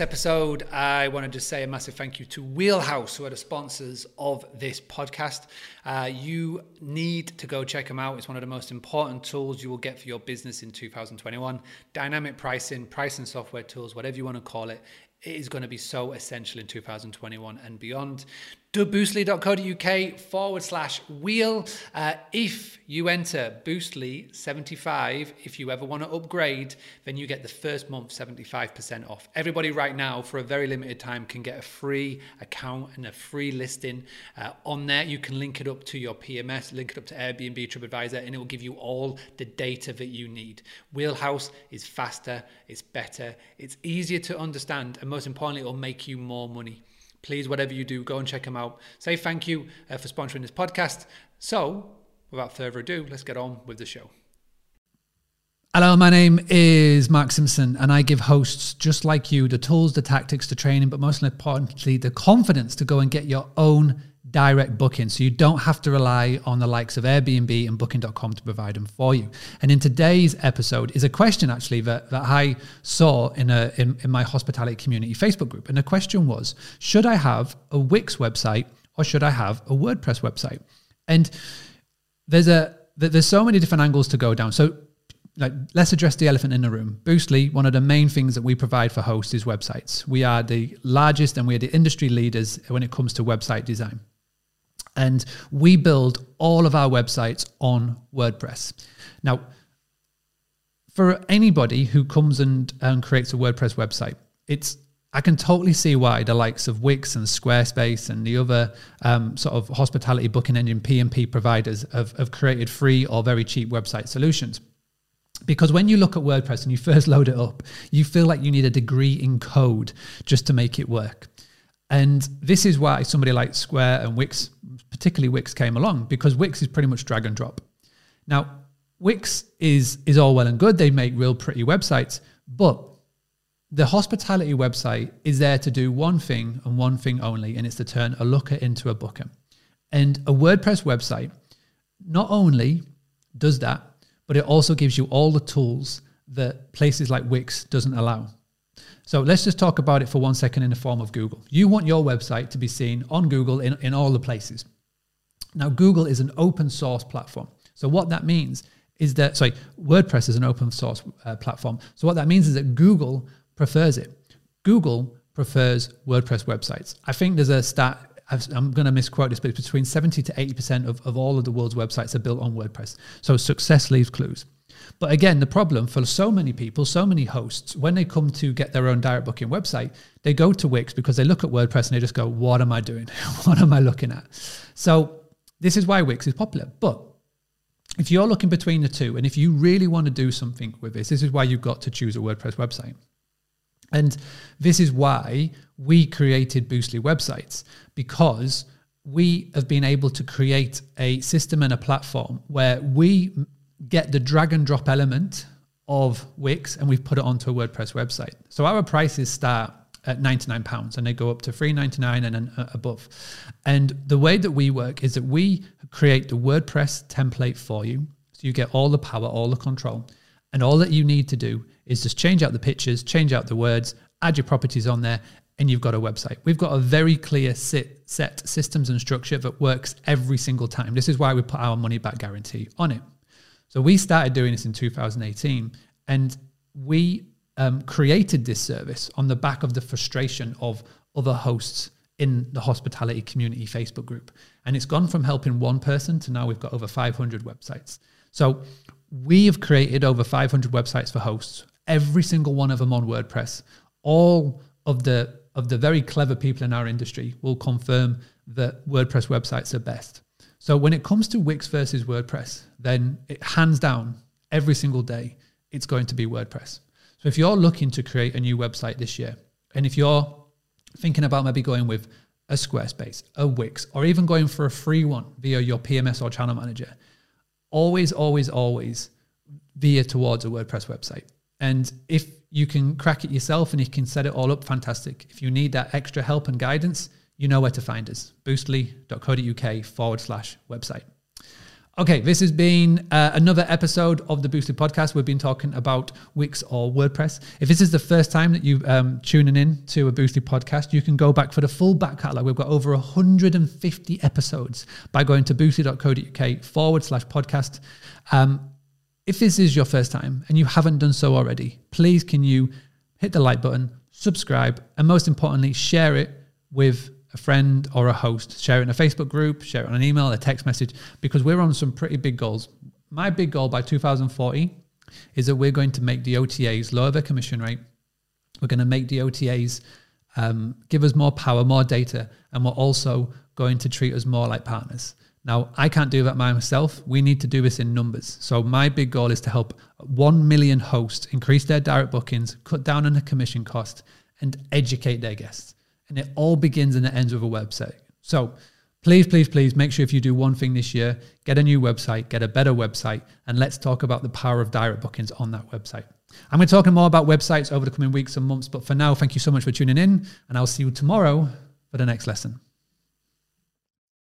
episode, I want to just say a massive thank you to Wheelhouse, who are the sponsors of this podcast. Uh, you need to go check them out. It's one of the most important tools you will get for your business in 2021. Dynamic pricing, pricing software tools, whatever you want to call it, it is going to be so essential in 2021 and beyond boostly.co.uk forward slash wheel. Uh, if you enter Boostly 75, if you ever want to upgrade, then you get the first month 75% off. Everybody right now, for a very limited time, can get a free account and a free listing uh, on there. You can link it up to your PMS, link it up to Airbnb, TripAdvisor, and it will give you all the data that you need. Wheelhouse is faster, it's better, it's easier to understand, and most importantly, it will make you more money please, whatever you do, go and check them out. Say thank you uh, for sponsoring this podcast. So, without further ado, let's get on with the show. Hello, my name is Mark Simpson, and I give hosts just like you the tools, the tactics, the training, but most importantly, the confidence to go and get your own direct booking. So you don't have to rely on the likes of Airbnb and booking.com to provide them for you. And in today's episode is a question actually that, that I saw in, a, in, in my hospitality community Facebook group. And the question was, should I have a Wix website or should I have a WordPress website? And there's a there's so many different angles to go down. So like let's address the elephant in the room. Boostly, one of the main things that we provide for hosts is websites. We are the largest and we're the industry leaders when it comes to website design. And we build all of our websites on WordPress. Now, for anybody who comes and, creates a WordPress website, it's I can totally see why the likes of Wix and Squarespace and the other um, sort of hospitality booking engine PMP providers have, have created free or very cheap website solutions. Because when you look at WordPress and you first load it up, you feel like you need a degree in code just to make it work. And this is why somebody like Square and Wix, particularly Wix, came along because Wix is pretty much drag and drop. Now, Wix is is all well and good. They make real pretty websites, but the hospitality website is there to do one thing and one thing only, and it's to turn a looker into a booker. And a WordPress website not only does that, but it also gives you all the tools that places like Wix doesn't allow. So let's just talk about it for one second in the form of Google. You want your website to be seen on Google in, in all the places. Now, Google is an open source platform. So what that means is that, sorry, WordPress is an open source uh, platform. So what that means is that Google prefers it. Google prefers WordPress websites. I think there's a stat, I'm going to misquote this, but it's between 70 to 80% of, of all of the world's websites are built on WordPress. So success leaves clues. But again, the problem for so many people, so many hosts, when they come to get their own direct booking website, they go to Wix because they look at WordPress and they just go, What am I doing? what am I looking at? So this is why Wix is popular. But if you're looking between the two, and if you really want to do something with this, this is why you've got to choose a WordPress website. And this is why we created Boostly websites because we have been able to create a system and a platform where we get the drag and drop element of Wix and we've put it onto a WordPress website. So our prices start at 99 pounds and they go up to 399 and then uh, above. And the way that we work is that we create the WordPress template for you. So you get all the power, all the control. And all that you need to do is just change out the pictures, change out the words, add your properties on there, and you've got a website. We've got a very clear sit, set systems and structure that works every single time. This is why we put our money back guarantee on it. So we started doing this in 2018 and we um, created this service on the back of the frustration of other hosts in the hospitality community Facebook group. And it's gone from helping one person to now we've got over 500 websites. So we have created over 500 websites for hosts, every single one of them on WordPress. All of the of the very clever people in our industry will confirm that WordPress websites are best. So when it comes to Wix versus WordPress, then it, hands down, every single day, it's going to be WordPress. So if you're looking to create a new website this year, and if you're thinking about maybe going with a Squarespace, a Wix, or even going for a free one via your PMS or channel manager, always, always, always veer towards a WordPress website. And if you can crack it yourself and you can set it all up, fantastic. If you need that extra help and guidance, you know where to find us boostly.co.uk forward slash website. Okay, this has been uh, another episode of the Boostly Podcast. We've been talking about Wix or WordPress. If this is the first time that you um, tuning in to a Boostly podcast, you can go back for the full back catalog. We've got over 150 episodes by going to boostly.co.uk forward slash podcast. Um, if this is your first time and you haven't done so already, please can you hit the like button, subscribe, and most importantly, share it with a friend or a host. Share it in a Facebook group, share it on an email, a text message, because we're on some pretty big goals. My big goal by 2040 is that we're going to make the OTAs lower their commission rate. We're going to make the OTAs um, give us more power, more data, and we're also going to treat us more like partners. Now, I can't do that myself. We need to do this in numbers. So, my big goal is to help 1 million hosts increase their direct bookings, cut down on the commission cost, and educate their guests. And it all begins and it ends with a website. So, please, please, please make sure if you do one thing this year, get a new website, get a better website, and let's talk about the power of direct bookings on that website. I'm going to talk more about websites over the coming weeks and months, but for now, thank you so much for tuning in, and I'll see you tomorrow for the next lesson.